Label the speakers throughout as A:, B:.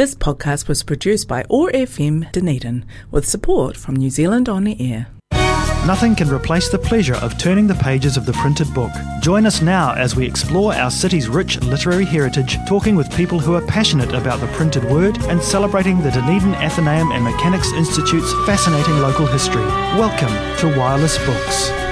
A: This podcast was produced by OAR FM Dunedin with support from New Zealand On the Air.
B: Nothing can replace the pleasure of turning the pages of the printed book. Join us now as we explore our city's rich literary heritage, talking with people who are passionate about the printed word and celebrating the Dunedin Athenaeum and Mechanics Institute's fascinating local history. Welcome to Wireless Books.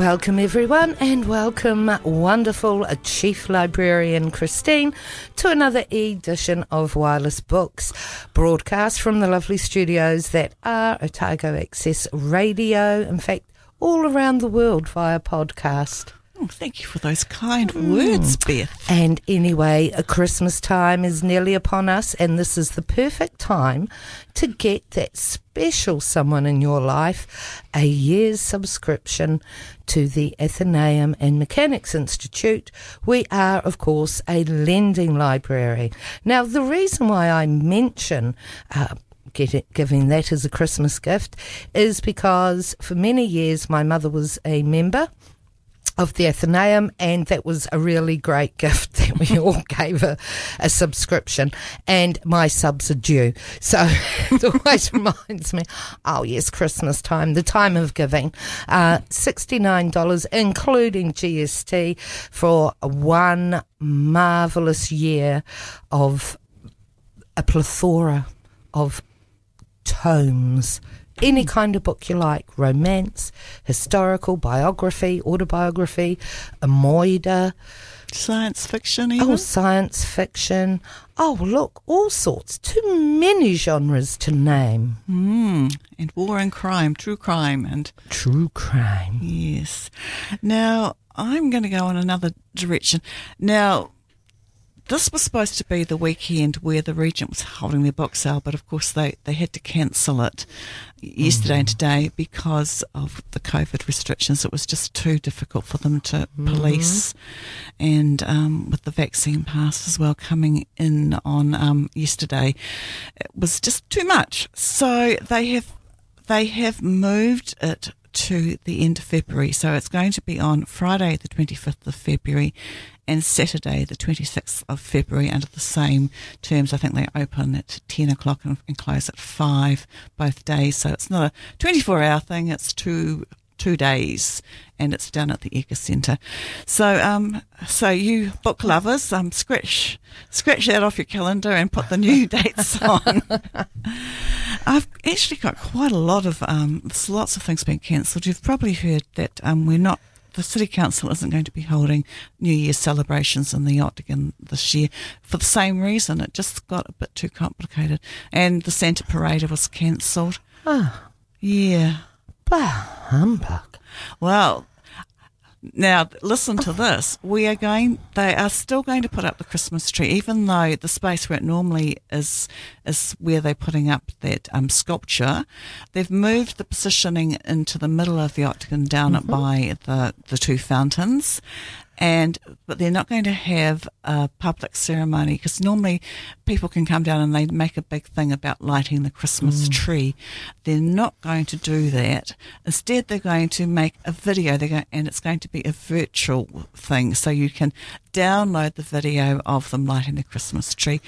C: Welcome, everyone, and welcome, wonderful Chief Librarian Christine, to another edition of Wireless Books, broadcast from the lovely studios that are Otago Access Radio. In fact, all around the world via podcast.
D: Oh, thank you for those kind mm. words, Beth.
C: And anyway, a Christmas time is nearly upon us, and this is the perfect time to get that special someone in your life a year's subscription to the Athenaeum and Mechanics Institute. We are, of course, a lending library. Now, the reason why I mention uh, Get giving that as a Christmas gift is because for many years my mother was a member of the Athenaeum, and that was a really great gift that we all gave her a subscription. And my subs are due, so it always reminds me. Oh yes, Christmas time, the time of giving. Uh, Sixty nine dollars, including GST, for one marvelous year of a plethora of tomes any kind of book you like romance, historical, biography, autobiography, a moida.
D: Science fiction, even?
C: Oh, science fiction. Oh, look, all sorts. Too many genres to name.
D: Mm, and war and crime, true crime, and.
C: True crime.
D: Yes. Now, I'm going to go in another direction. Now, this was supposed to be the weekend where the Regent was holding their book sale, but of course they, they had to cancel it yesterday mm. and today because of the COVID restrictions. It was just too difficult for them to mm. police, and um, with the vaccine pass as well coming in on um, yesterday, it was just too much. So they have they have moved it to the end of February. So it's going to be on Friday, the 25th of February, and Saturday, the 26th of February, under the same terms. I think they open at 10 o'clock and, and close at 5 both days. So it's not a 24 hour thing, it's two two days, and it's done at the Edgar Centre. So, um, so you book lovers, um, scratch scratch that off your calendar and put the new dates on. I've actually got quite a lot of um, there's lots of things being cancelled. You've probably heard that um, we're not. The City Council isn't going to be holding New Year's celebrations in the Octagon this year for the same reason. It just got a bit too complicated. And the Santa Parade was cancelled.
C: Ah.
D: Yeah.
C: Bah, humbug.
D: Well, now, listen to this. We are going, they are still going to put up the Christmas tree, even though the space where it normally is, is where they're putting up that um, sculpture. They've moved the positioning into the middle of the octagon down mm-hmm. by the, the two fountains and but they're not going to have a public ceremony because normally people can come down and they make a big thing about lighting the Christmas mm. tree. They're not going to do that. Instead, they're going to make a video. They're going, and it's going to be a virtual thing, so you can download the video of them lighting the Christmas tree,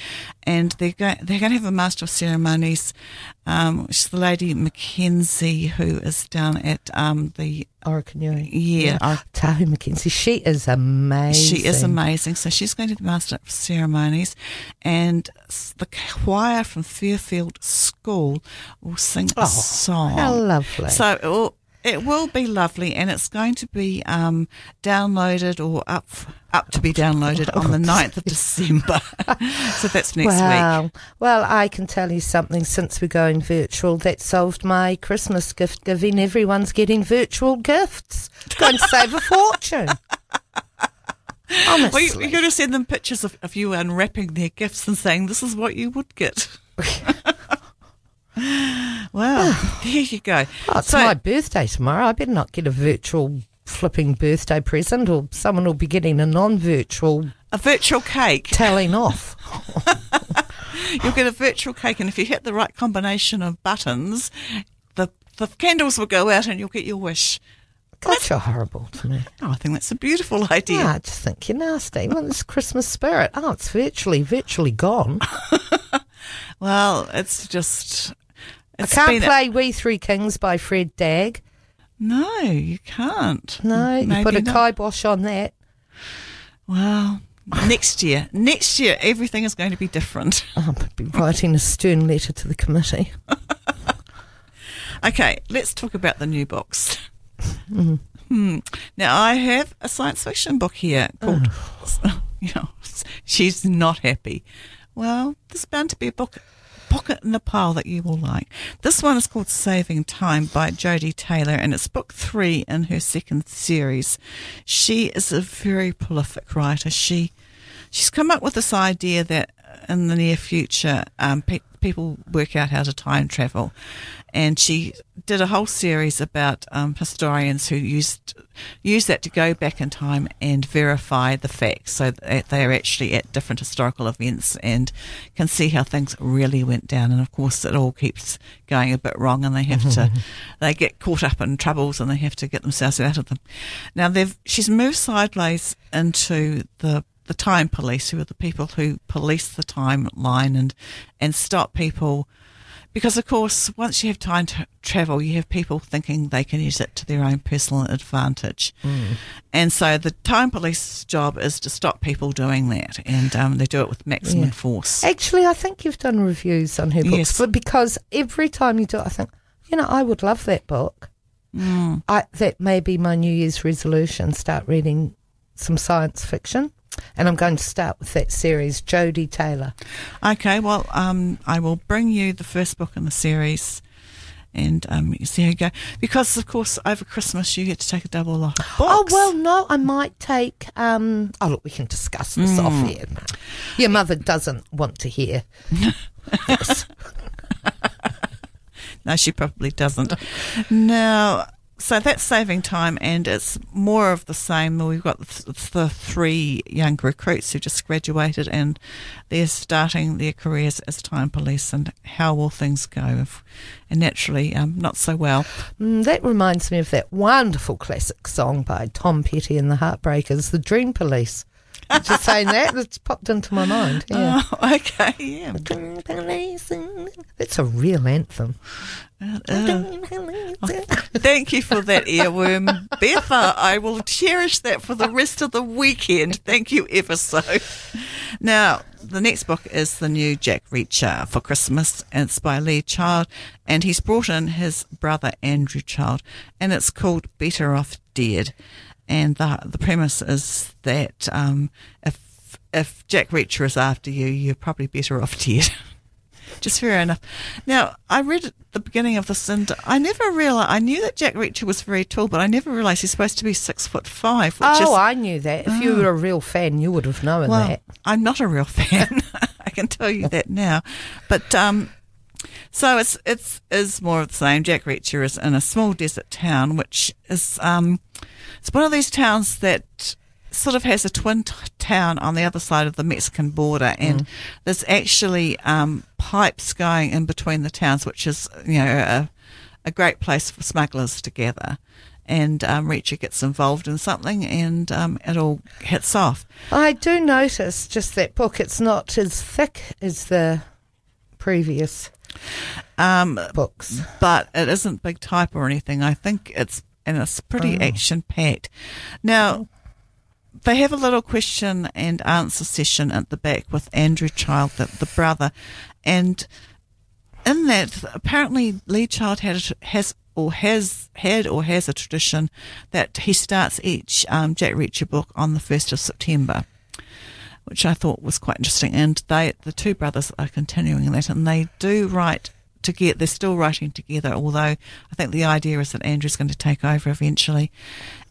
D: and they're going they're going to have a master of ceremonies, um, which is the lady Mackenzie who is down at um, the
C: Orokonui.
D: Yeah,
C: yeah. Tahu Mackenzie. She is amazing.
D: She is amazing. So she's going to be master of ceremonies, and the choir from Fairfield School will sing
C: oh,
D: a song.
C: How lovely!
D: So it will, be lovely, and it's going to be um, downloaded or up up to be downloaded on the 9th of December. so that's next
C: wow.
D: week.
C: Well, I can tell you something since we're going virtual that solved my Christmas gift giving. Everyone's getting virtual gifts. It's going to save a fortune. Honestly.
D: Well, you, are going to send them pictures of, of you unwrapping their gifts and saying, this is what you would get. well, ah. there you go.
C: Oh, it's so, my birthday tomorrow. I better not get a virtual flipping birthday present, or someone will be getting a non-virtual
D: a virtual cake
C: telling off.
D: You'll get a virtual cake, and if you hit the right combination of buttons, the the candles will go out, and you'll get your wish.
C: God, you're horrible to me.
D: Oh, I think that's a beautiful idea.
C: Yeah, I just think you're nasty. Well, this Christmas spirit. Oh, it's virtually, virtually gone.
D: Well, it's just.
C: I can't play We Three Kings by Fred Dagg.
D: no, you can't.
C: No, you put a
D: not.
C: kibosh on that.
D: Well, next year, next year, everything is going to be different.
C: I'll be writing a stern letter to the committee.
D: Okay, let's talk about the new books. Hmm. Now, I have a science fiction book here called, you know, She's Not Happy. Well, there's bound to be a book pocket in the pile that you will like. This one is called Saving Time by Jodi Taylor, and it's book three in her second series. She is a very prolific writer. She she's come up with this idea that in the near future, um, pe- people work out how to time travel, and she did a whole series about um, historians who used use that to go back in time and verify the facts, so that they are actually at different historical events and can see how things really went down. And of course, it all keeps going a bit wrong, and they have to they get caught up in troubles and they have to get themselves out of them. Now, they've she's moved sideways into the the time police, who are the people who police the timeline and and stop people. Because of course, once you have time to travel, you have people thinking they can use it to their own personal advantage, and so the time police job is to stop people doing that, and um, they do it with maximum
C: Yeah.
D: force.
C: Actually, I think you've done reviews on her books,
D: Yes.
C: but because every time you do it, I think, you know, I would love that book.
D: Mm.
C: I, that may be my New Year's resolution: start reading some science fiction, and I'm going to start with that series, Jodi Taylor.
D: Okay, well, um, I will bring you the first book in the series, and um, you see how you go. Because of course, over Christmas you get to take a double lot of books.
C: Oh well, no, I might take. Um, oh look, we can discuss this off
D: Hmm.
C: here. Your mother doesn't want to hear. this.
D: No, she probably doesn't. now, so that's saving time, and it's more of the same. We've got the, three young recruits who just graduated, and they're starting their careers as time police. And how will things go? If, and naturally, um, not so well.
C: Mm, that reminds me of that wonderful classic song by Tom Petty and the Heartbreakers, "The Dream Police." Just saying that, it's popped into my mind. Yeah.
D: Oh, okay, yeah.
C: That's a real anthem.
D: Uh, Thank you for that earworm, Betha. I will cherish that for the rest of the weekend. Thank you ever so. Now, the next book is the new Jack Reacher for Christmas, and it's by Lee Child, and he's brought in his brother Andrew Child, and it's called Better Off Dead. And the the premise is that um, if if Jack Reacher is after you, you're probably better off dead. Just fair enough. Now, I read at the beginning of this, and I never realized. I knew that Jack Reacher was very tall, but I never realized he's supposed to be six foot five. Which
C: Oh,
D: is,
C: I knew that. If you were a real fan, you would have known
D: well,
C: that.
D: I'm not a real fan. I can tell you that now. But um, so it's it's is more of the same. Jack Reacher is in a small desert town, which is um, it's one of these towns that sort of has a twin t- town on the other side of the Mexican border, and there's actually um, pipes going in between the towns, which is you know a, a great place for smugglers to gather. And um, Reacher gets involved in something, and um, it all hits off.
C: I do notice just that book, it's not as thick as the previous
D: Um,
C: books.
D: but it isn't big type or anything. I think it's and it's pretty action packed. Now they have a little question and answer session at the back with Andrew Child, the, the brother, and in that apparently Lee Child had has or has had or has a tradition that he starts each um, Jack Reacher book on the first of September which I thought was quite interesting. And they, the two brothers, are continuing that, and they do write together. They're still writing together, although I think the idea is that Andrew's going to take over eventually.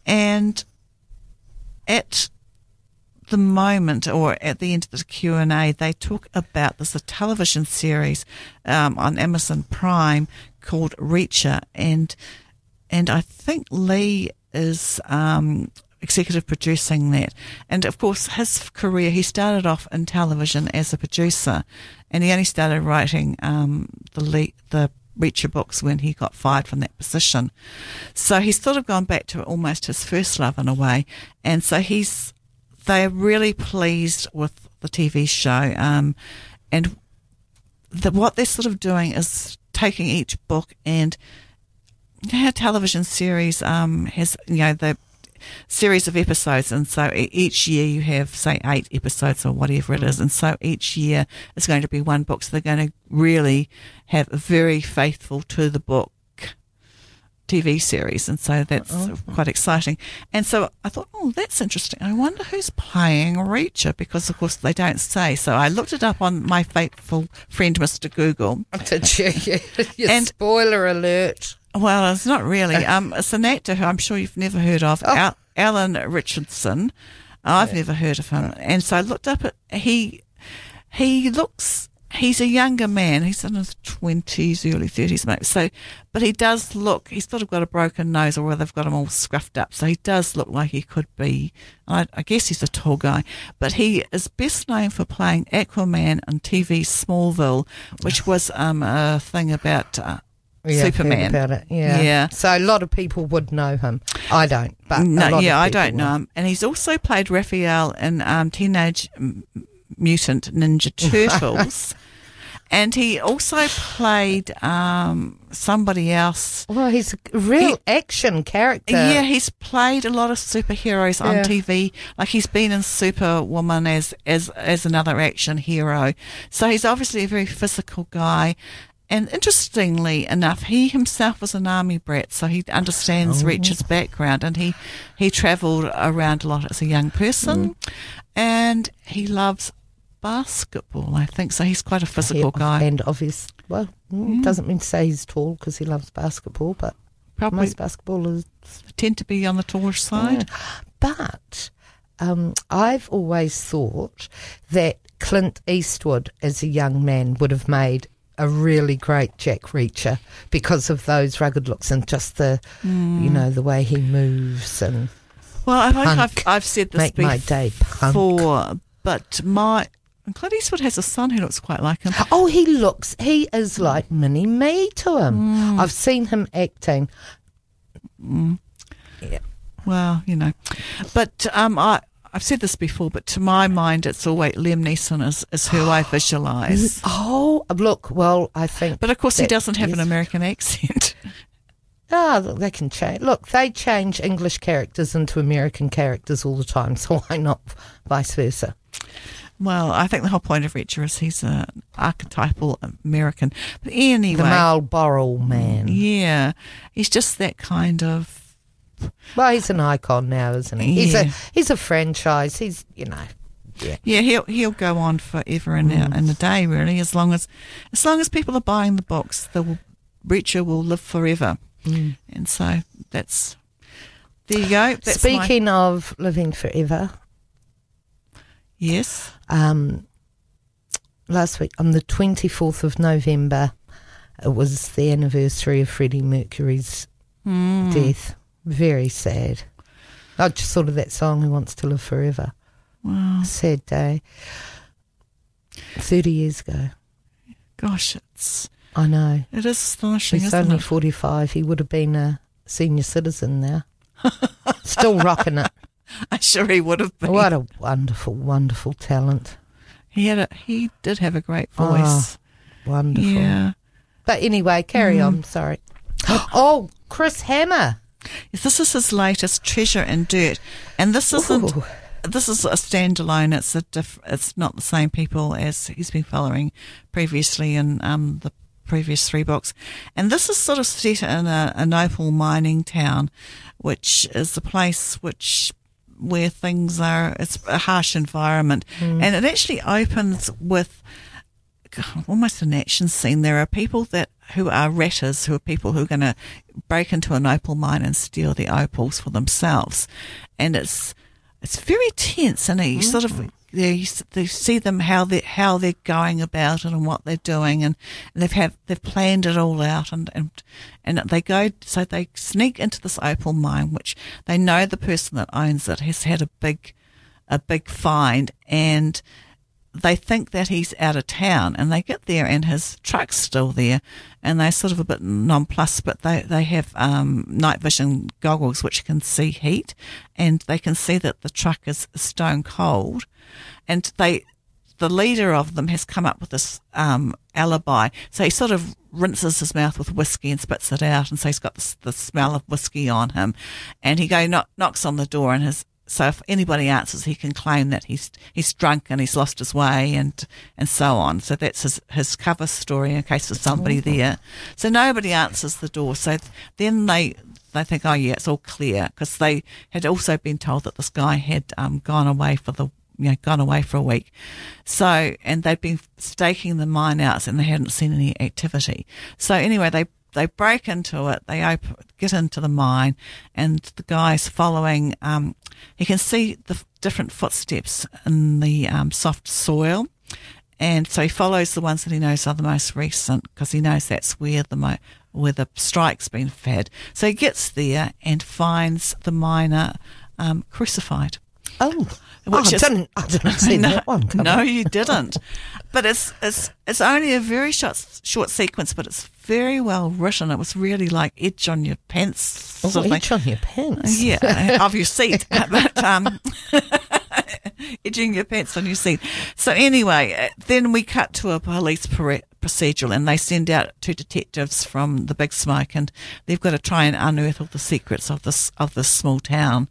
D: And at the moment, or at the end of the Q and A, they talk about there's a television series um, on Amazon Prime called Reacher, and and I think Lee is um, executive producing that. And of course, his career, he started off in television as a producer, and he only started writing um, the lead, the Reacher books when he got fired from that position. So he's sort of gone back to almost his first love in a way. And so he's, they're really pleased with the TV show. Um, and the, what they're sort of doing is taking each book and how television series um, has, you know, the series of episodes, and so each year you have, say, eight episodes or whatever it is, and so each year it's going to be one book. So they're going to really have a very faithful to the book TV series, and so that's oh. quite exciting. And so I thought, oh, that's interesting. I wonder who's playing Reacher because, of course, they don't say. So I looked it up on my faithful friend, Mr. Google.
C: Did you? and spoiler alert.
D: Well, it's not really. Um, it's an actor who I'm sure you've never heard of, oh. Al- Alan Ritchson. I've yeah. never heard of him, and so I looked up at he. He looks. He's a younger man. He's in his twenties, early thirties, maybe. So, but he does look. He's sort of got a broken nose, or they've got him all scruffed up. So he does look like he could be. I, I guess he's a tall guy, but he is best known for playing Aquaman on TV Smallville, which was um, a thing about. Uh, yeah, Superman.
C: About it, yeah.
D: Yeah.
C: So a lot of people would know him. I don't, but
D: no, yeah, I don't know him. And he's also played Raphael in um, Teenage Mutant Ninja Turtles. and he also played um, somebody else.
C: Well, he's a real he, action character.
D: Yeah, he's played a lot of superheroes on yeah. TV. Like he's been in Superwoman as as as another action hero. So he's obviously a very physical guy. And interestingly enough, he himself was an army brat, so he understands oh. Reacher's background, and he he travelled around a lot as a young person, mm. and he loves basketball. I think so. He's quite a physical guy,
C: and obvious. Well, mm. mm. doesn't mean to say he's tall because he loves basketball, but Probably most basketballers
D: tend to be on the taller side. Yeah.
C: But um, I've always thought that Clint Eastwood, as a young man, would have made a really great Jack Reacher because of those rugged looks and just the, mm. you know, the way he moves and.
D: Well, I think I've, I've said this
C: Make
D: before,
C: my day, punk.
D: but my Clint Eastwood has a son who looks quite like him.
C: Oh, he looks, he is like mini me to him. Mm. I've seen him acting.
D: Mm. Yeah. Well, you know, but um, I I've said this before, but to my mind, it's always Liam Neeson is, is who I visualise.
C: Oh, look, well, I think.
D: But of course, he doesn't have an American accent.
C: Ah, oh, they can change. Look, they change English characters into American characters all the time, so why not vice versa?
D: Well, I think the whole point of Reacher is he's an archetypal American. But anyway.
C: The Marlboro man.
D: Yeah. He's just that kind of
C: well, he's an icon now, isn't he? He's a he's a franchise. He's you know.
D: Yeah. yeah, he'll he'll go on forever and mm. in a day, really. As long as as long as people are buying the books, the Reacher will live forever. Mm. And so that's there you go. That's
C: Speaking my... of living forever,
D: yes.
C: Um, last week on the twenty fourth of November, it was the anniversary of Freddie Mercury's mm. death. Very sad. I just thought of that song, Who Wants to Live Forever.
D: Wow.
C: Sad day. 30 years ago.
D: Gosh, it's.
C: I know.
D: It is astonishing.
C: He's only it? 45. He would have been a senior citizen now. Still rocking it.
D: I'm sure he would have been.
C: What a wonderful, wonderful talent.
D: He had a, he did have a great voice.
C: Oh, wonderful.
D: Yeah.
C: But anyway, carry mm. on. Sorry. oh, Chris Hammer.
D: Yes, this is his latest Treasure and Dirt, and this isn't. Ooh. This is a standalone. It's a diff, It's not the same people as he's been following previously in um, the previous three books, and this is sort of set in a, an opal mining town, which is the place which where things are. It's a harsh environment, mm. and it actually opens with almost an action scene. There are people that who are ratters, who are people who are going to break into an opal mine and steal the opals for themselves, and it's it's very tense, and you sort of mm-hmm. you, you see them how they how they're going about it and what they're doing, and, and they've have they've planned it all out, and and and they go so they sneak into this opal mine, which they know the person that owns it has had a big a big find, and they think that he's out of town and they get there and his truck's still there and they're sort of a bit nonplussed, but they, they have um, night vision goggles which can see heat and they can see that the truck is stone cold and they the leader of them has come up with this um, alibi. So he sort of rinses his mouth with whiskey and spits it out, and so he's got the, the smell of whiskey on him. And he go knock, knocks on the door, and his so if anybody answers, he can claim that he's he's drunk and he's lost his way and and so on. So that's his his cover story in case there's somebody there. So nobody answers the door. So then they they think, oh yeah, it's all clear because they had also been told that this guy had um, gone away for the you know, gone away for a week. So, and they'd been staking the mine out and they hadn't seen any activity. So anyway, they, they break into it, they open, get into the mine and the guy's following, um, he can see the different footsteps in the, um, soft soil. And so he follows the ones that he knows are the most recent because he knows that's where the mo- where the strike's been fed. So he gets there and finds the miner um, crucified.
C: Oh, which oh, is, I didn't, I didn't see
D: no,
C: that one.
D: no, you didn't. But it's it's it's only a very short short sequence, but it's very well written. It was really like edge on your pants.
C: Oh, edge on your pants.
D: Yeah, of your seat. but um, edging your pants on your seat. So anyway, uh, then we cut to a police procedural and they send out two detectives from the big smoke and they've got to try and unearth all the secrets of this of this small town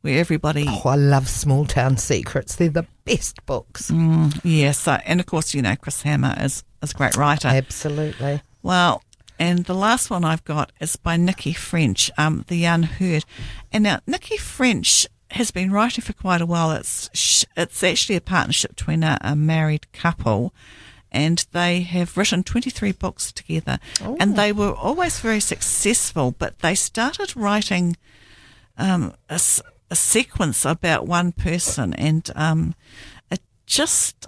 D: where everybody
C: oh i love small town secrets they're the best books
D: mm, yes and of course you know chris hammer is, is a great writer
C: absolutely
D: well and the last one I've got is by Nikki French, um, The Unheard. And now Nikki French has been writing for quite a while. It's it's actually a partnership between a, a married couple, and they have written 23 books together. Ooh. And they were always very successful, but they started writing um, a, a, sequence about one person, and um, it just.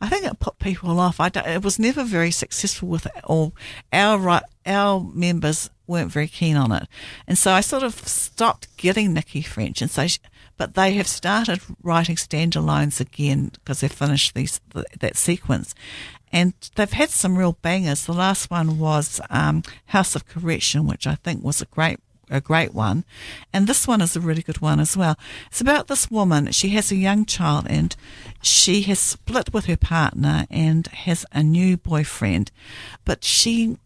D: I think it put people off. I it was never very successful with all our our members weren't very keen on it, and so I sort of stopped getting Nikki French, and so she, but they have started writing standalones again because they've finished these that sequence, and they've had some real bangers. The last one was um, House of Correction, which I think was a great a great one. And this one is a really good one as well. It's about this woman. She has a young child and she has split with her partner and has a new boyfriend. But she,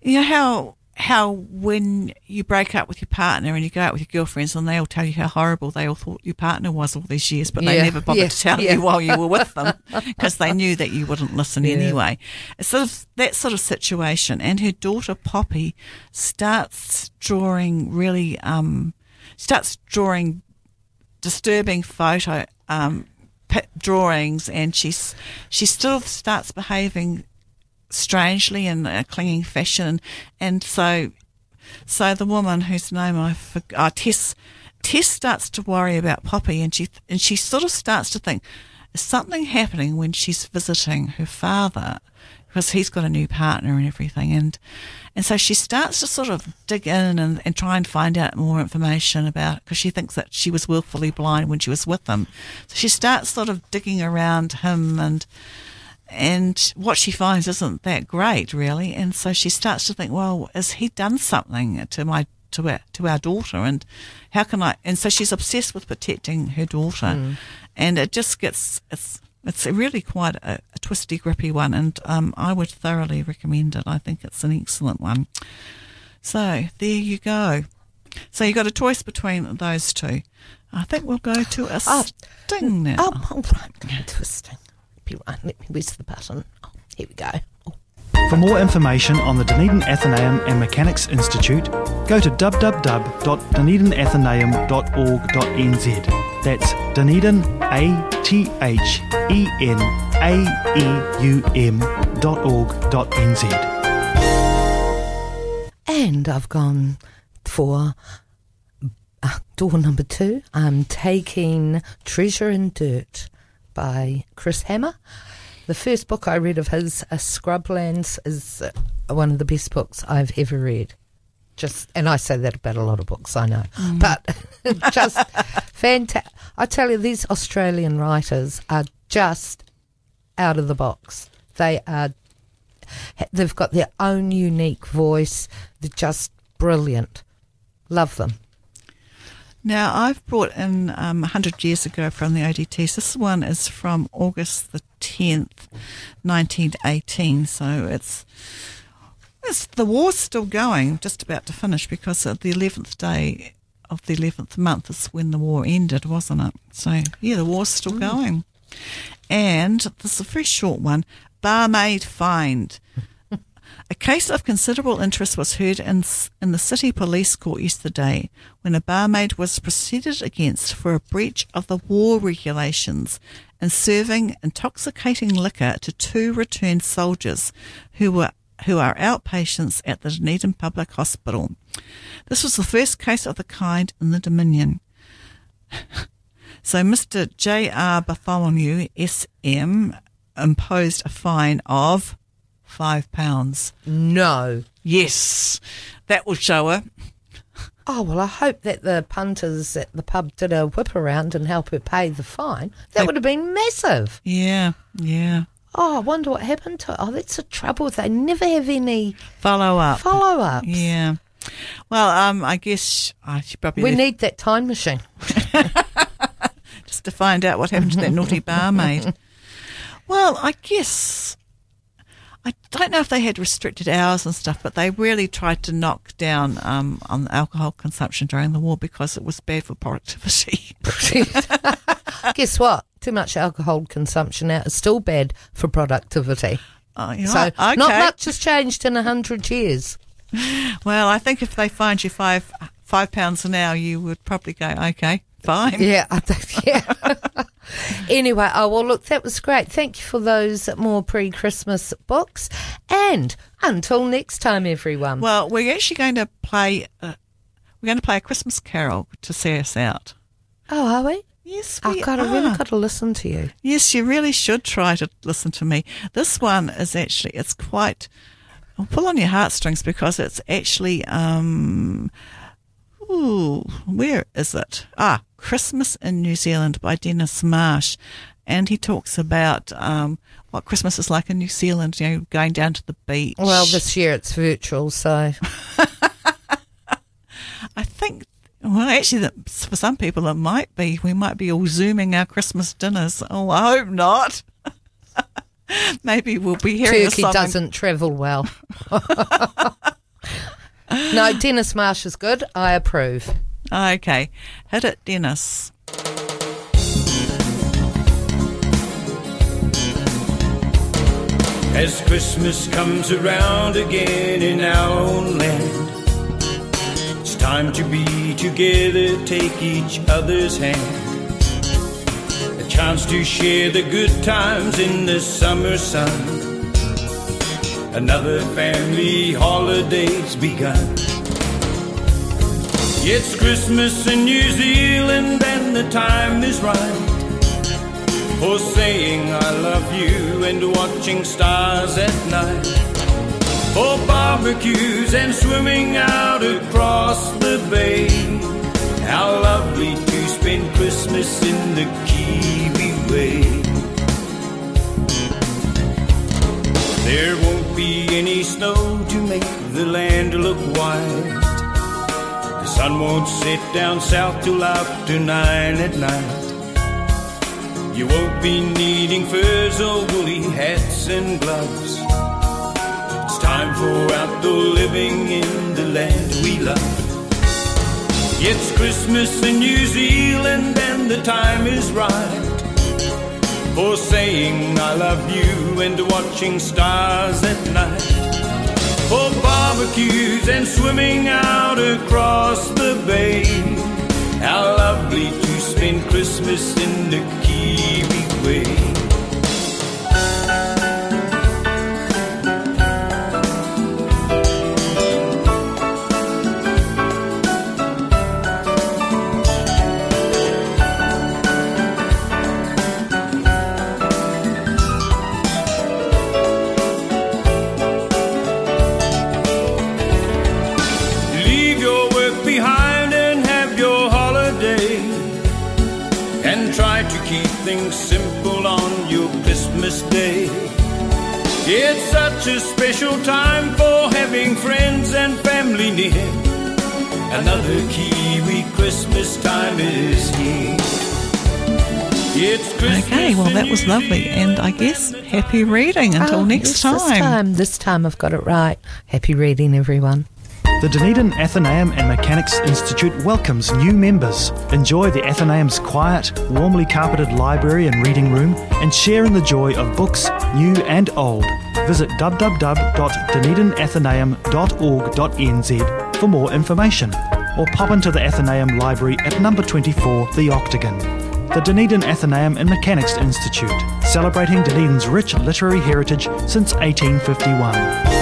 D: you know how how when you break up with your partner and you go out with your girlfriends and they all tell you how horrible they all thought your partner was all these years, but yeah, they never bothered yeah, to tell yeah. you while you were with them because they knew that you wouldn't listen anyway. It's sort of that sort of situation. And her daughter Poppy starts drawing really, um, starts drawing disturbing photo, um, drawings and she's, she still starts behaving strangely in a clinging fashion. And so, so the woman whose name I forgot, uh, Tess, Tess starts to worry about Poppy and she, and she sort of starts to think, is something happening when she's visiting her father? Because he's got a new partner and everything. And, and so she starts to sort of dig in and, and try and find out more information about because she thinks that she was willfully blind when she was with him. So she starts sort of digging around him and, and what she finds isn't that great, really. And so she starts to think, well, has he done something to my to our to our daughter, and how can I? And so she's obsessed with protecting her daughter, mm. and it just gets it's it's really quite a, a twisty, grippy one, and um, I would thoroughly recommend it. I think it's an excellent one. So there you go. So you got a choice between those two. I think we'll go to a oh, sting now.
C: Oh, all right, go to a sting. Let me whiz the button. Oh, here we go. Oh.
B: For more information on the Dunedin Athenaeum and Mechanics Institute, go to www.dunedinathenaeum.org.nz. That's Dunedin, A T H E N A E U M dot org dot nz.
C: And I've gone for uh, door number two. I'm taking Treasure and Dirt by Chris Hammer. The first book I read of his, A Scrublands, is uh, one of the best books I've ever read. just, and I say that about a lot of books, I know, but just fantastic. I tell you, these Australian writers are just out of the box. They are, they've got their own unique voice. They're just brilliant. Love them.
D: Now, I've brought in um, 100 years ago from the ODTs. This one is from August the 10th, 1918. So it's, it's the war's still going, just about to finish, because the 11th day of the 11th month is when the war ended, wasn't it? So, yeah, the war's still going. And this is a very short one barmaid fined. A case of considerable interest was heard in, in the City Police Court yesterday when a barmaid was proceeded against for a breach of the war regulations and serving intoxicating liquor to two returned soldiers who were who are outpatients at the Dunedin Public Hospital. This was the first case of the kind in the Dominion. so Mr. J.R. Bartholomew, SM, imposed a fine of five pounds.
C: No.
D: Yes, that will show her.
C: Oh, well, I hope that the punters at the pub did a whip around and help her pay the fine. That
D: They-
C: would have been massive.
D: Yeah, yeah.
C: Oh, I wonder what happened to Oh, that's the trouble. They never have any
D: Follow up.
C: follow ups.
D: Yeah. Well, um, I guess I should probably
C: We
D: leave-
C: need that time machine.
D: just to find out what happened to that naughty barmaid. Well, I guess I don't know if they had restricted hours and stuff, but they really tried to knock down um, on alcohol consumption during the war because it was bad for productivity.
C: Guess what? Too much alcohol consumption now is still bad for productivity.
D: Oh, you're
C: So
D: okay.
C: not much has changed in a hundred years.
D: Well, I think if they fined you five five pounds an hour, you would probably go, okay, fine.
C: Yeah, I think, yeah. Anyway, oh well, look, that was great. Thank you for those more pre-Christmas books, and until next time, everyone.
D: Well, we're actually going to play. Uh, we're going to play a Christmas carol to see us out.
C: oh, are we?
D: Yes, we
C: I've got to really got to listen to you.
D: Yes, you really should try to listen to me. This one is actually it's quite I'll pull on your heartstrings because it's actually um ooh, where is it? Ah, Christmas in New Zealand by Dennis Marsh. And he talks about um, what Christmas is like in New Zealand, you know, going down to the beach.
C: Well, this year it's virtual, so
D: I think, well, actually, that for some people it might be. We might be all zooming our Christmas dinners. Oh, I hope not. Maybe we'll be hearing
C: turkey doesn't travel well. no, Dennis Marsh is good. I approve.
D: Ah, okay, hit it, Dennis.
E: As Christmas comes around again in our own land, it's time to be together, take each other's hand. A chance to share the good times in the summer sun. Another family holiday's begun. It's Christmas in New Zealand and the time is right for saying I love you and watching stars at night. For barbecues and swimming out across the bay. How lovely to spend Christmas in the Kiwi way. There won't be any snow to make the land look white. Sun won't set down south till after nine at night. You won't be needing furs or woolly hats and gloves. It's time for outdoor living in the land we love. It's Christmas in New Zealand and the time is right for saying I love you and watching stars at night. For barbecues and swimming out across the bay. How lovely to spend Christmas in the Kiwi way. It's such a special time for having friends and family near. Another Kiwi Christmas time is here. It's Christmas
D: Okay, well, that was lovely. And I guess happy reading until
C: Oh,
D: next
C: yes, This
D: time.
C: time, this time I've got it right. Happy reading, everyone.
B: The Dunedin Athenaeum and Mechanics Institute welcomes new members. Enjoy the Athenaeum's quiet, warmly carpeted library and reading room and share in the joy of books, new and old. Visit www.dunedinathenaeum.org.nz for more information or pop into the Athenaeum Library at number 24, The Octagon. The Dunedin Athenaeum and Mechanics Institute, celebrating Dunedin's rich literary heritage since 1851.